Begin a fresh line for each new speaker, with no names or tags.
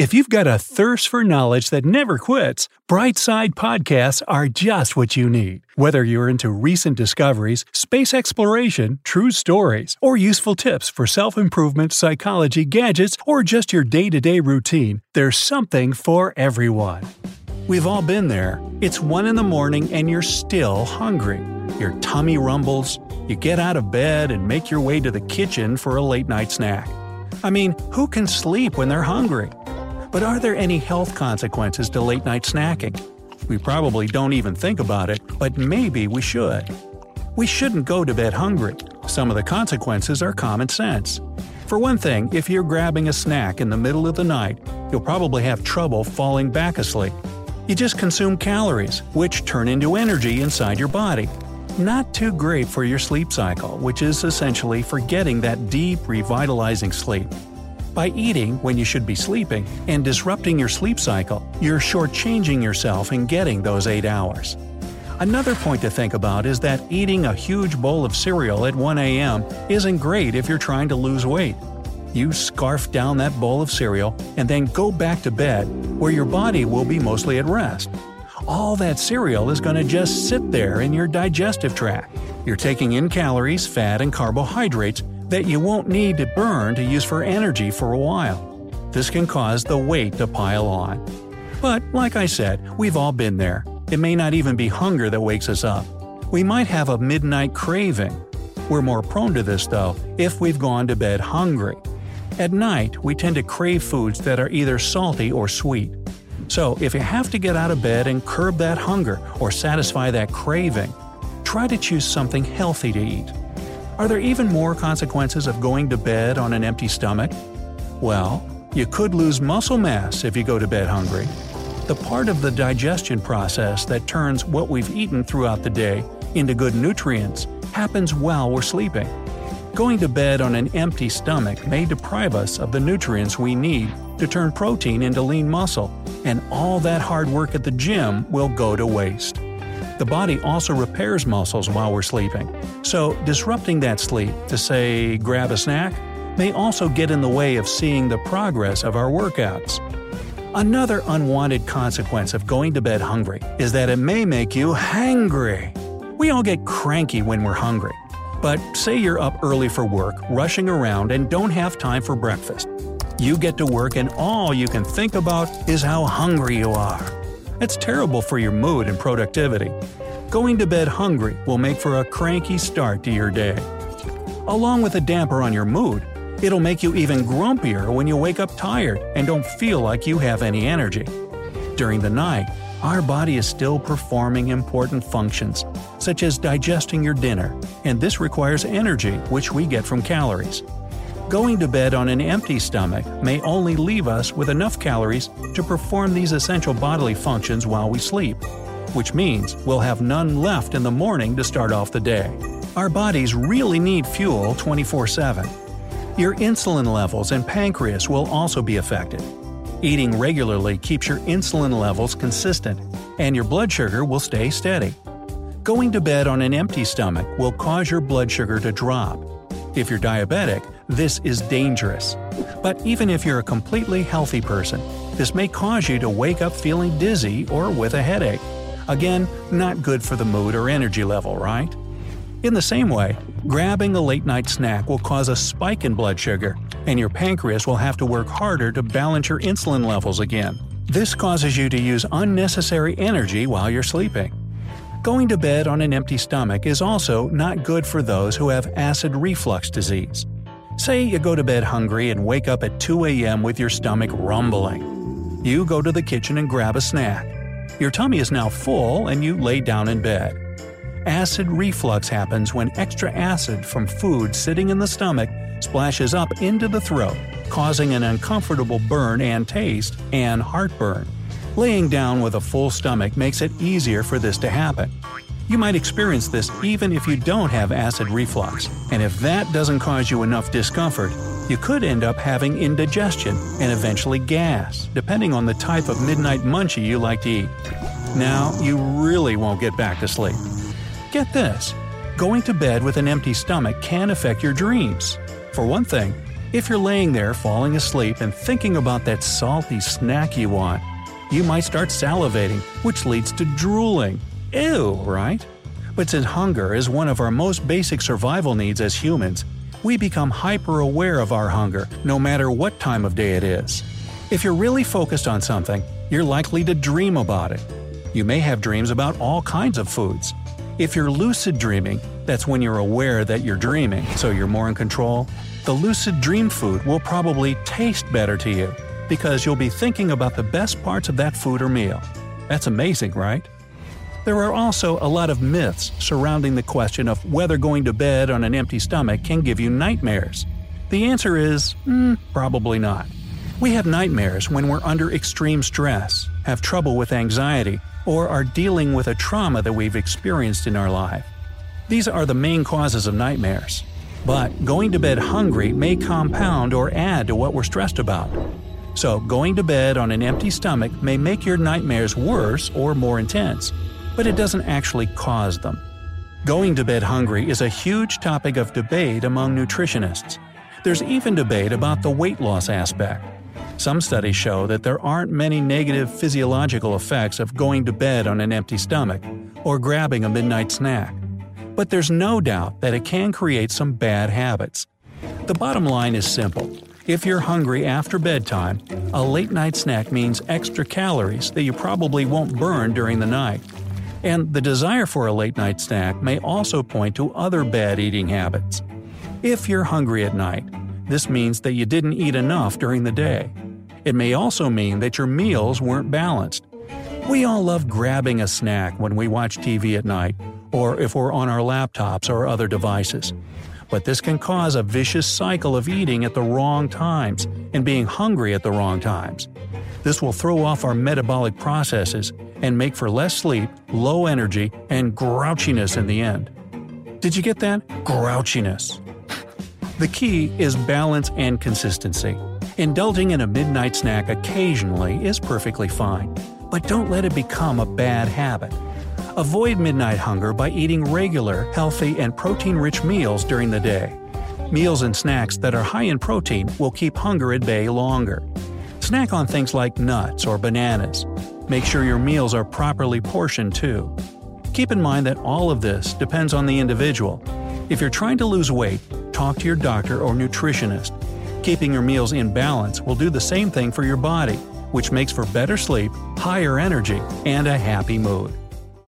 If you've got a thirst for knowledge that never quits, Brightside Podcasts are just what you need. Whether you're into recent discoveries, space exploration, true stories, or useful tips for self improvement, psychology, gadgets, or just your day to day routine, there's something for everyone. We've all been there. It's 1 in the morning and you're still hungry. Your tummy rumbles, you get out of bed and make your way to the kitchen for a late night snack. I mean, who can sleep when they're hungry? But are there any health consequences to late night snacking? We probably don't even think about it, but maybe we should. We shouldn't go to bed hungry. Some of the consequences are common sense. For one thing, if you're grabbing a snack in the middle of the night, you'll probably have trouble falling back asleep. You just consume calories, which turn into energy inside your body. Not too great for your sleep cycle, which is essentially forgetting that deep, revitalizing sleep. By eating when you should be sleeping and disrupting your sleep cycle, you're shortchanging yourself in getting those 8 hours. Another point to think about is that eating a huge bowl of cereal at 1 a.m. isn't great if you're trying to lose weight. You scarf down that bowl of cereal and then go back to bed, where your body will be mostly at rest. All that cereal is going to just sit there in your digestive tract. You're taking in calories, fat, and carbohydrates that you won't need to burn to use for energy for a while. This can cause the weight to pile on. But, like I said, we've all been there. It may not even be hunger that wakes us up. We might have a midnight craving. We're more prone to this, though, if we've gone to bed hungry. At night, we tend to crave foods that are either salty or sweet. So, if you have to get out of bed and curb that hunger or satisfy that craving, try to choose something healthy to eat. Are there even more consequences of going to bed on an empty stomach? Well, you could lose muscle mass if you go to bed hungry. The part of the digestion process that turns what we've eaten throughout the day into good nutrients happens while we're sleeping. Going to bed on an empty stomach may deprive us of the nutrients we need to turn protein into lean muscle, and all that hard work at the gym will go to waste. The body also repairs muscles while we're sleeping, so disrupting that sleep to, say, grab a snack, may also get in the way of seeing the progress of our workouts. Another unwanted consequence of going to bed hungry is that it may make you hangry. We all get cranky when we're hungry. But say you're up early for work, rushing around, and don't have time for breakfast. You get to work, and all you can think about is how hungry you are. It's terrible for your mood and productivity. Going to bed hungry will make for a cranky start to your day. Along with a damper on your mood, it'll make you even grumpier when you wake up tired and don't feel like you have any energy. During the night, our body is still performing important functions, such as digesting your dinner, and this requires energy, which we get from calories. Going to bed on an empty stomach may only leave us with enough calories to perform these essential bodily functions while we sleep, which means we'll have none left in the morning to start off the day. Our bodies really need fuel 24 7. Your insulin levels and pancreas will also be affected. Eating regularly keeps your insulin levels consistent, and your blood sugar will stay steady. Going to bed on an empty stomach will cause your blood sugar to drop. If you're diabetic, this is dangerous. But even if you're a completely healthy person, this may cause you to wake up feeling dizzy or with a headache. Again, not good for the mood or energy level, right? In the same way, grabbing a late night snack will cause a spike in blood sugar, and your pancreas will have to work harder to balance your insulin levels again. This causes you to use unnecessary energy while you're sleeping. Going to bed on an empty stomach is also not good for those who have acid reflux disease. Say you go to bed hungry and wake up at 2 a.m. with your stomach rumbling. You go to the kitchen and grab a snack. Your tummy is now full and you lay down in bed. Acid reflux happens when extra acid from food sitting in the stomach splashes up into the throat, causing an uncomfortable burn and taste and heartburn. Laying down with a full stomach makes it easier for this to happen. You might experience this even if you don't have acid reflux, and if that doesn't cause you enough discomfort, you could end up having indigestion and eventually gas, depending on the type of midnight munchie you like to eat. Now, you really won't get back to sleep. Get this going to bed with an empty stomach can affect your dreams. For one thing, If you're laying there falling asleep and thinking about that salty snack you want, you might start salivating, which leads to drooling. Ew, right? But since hunger is one of our most basic survival needs as humans, we become hyper aware of our hunger no matter what time of day it is. If you're really focused on something, you're likely to dream about it. You may have dreams about all kinds of foods. If you're lucid dreaming, that's when you're aware that you're dreaming, so you're more in control. The lucid dream food will probably taste better to you because you'll be thinking about the best parts of that food or meal. That's amazing, right? There are also a lot of myths surrounding the question of whether going to bed on an empty stomach can give you nightmares. The answer is mm, probably not. We have nightmares when we're under extreme stress, have trouble with anxiety, or are dealing with a trauma that we've experienced in our life. These are the main causes of nightmares. But going to bed hungry may compound or add to what we're stressed about. So, going to bed on an empty stomach may make your nightmares worse or more intense, but it doesn't actually cause them. Going to bed hungry is a huge topic of debate among nutritionists. There's even debate about the weight loss aspect. Some studies show that there aren't many negative physiological effects of going to bed on an empty stomach or grabbing a midnight snack. But there's no doubt that it can create some bad habits. The bottom line is simple. If you're hungry after bedtime, a late night snack means extra calories that you probably won't burn during the night. And the desire for a late night snack may also point to other bad eating habits. If you're hungry at night, this means that you didn't eat enough during the day. It may also mean that your meals weren't balanced. We all love grabbing a snack when we watch TV at night, or if we're on our laptops or other devices. But this can cause a vicious cycle of eating at the wrong times and being hungry at the wrong times. This will throw off our metabolic processes and make for less sleep, low energy, and grouchiness in the end. Did you get that? Grouchiness. The key is balance and consistency. Indulging in a midnight snack occasionally is perfectly fine, but don't let it become a bad habit. Avoid midnight hunger by eating regular, healthy, and protein rich meals during the day. Meals and snacks that are high in protein will keep hunger at bay longer. Snack on things like nuts or bananas. Make sure your meals are properly portioned too. Keep in mind that all of this depends on the individual. If you're trying to lose weight, talk to your doctor or nutritionist. Keeping your meals in balance will do the same thing for your body, which makes for better sleep, higher energy, and a happy mood.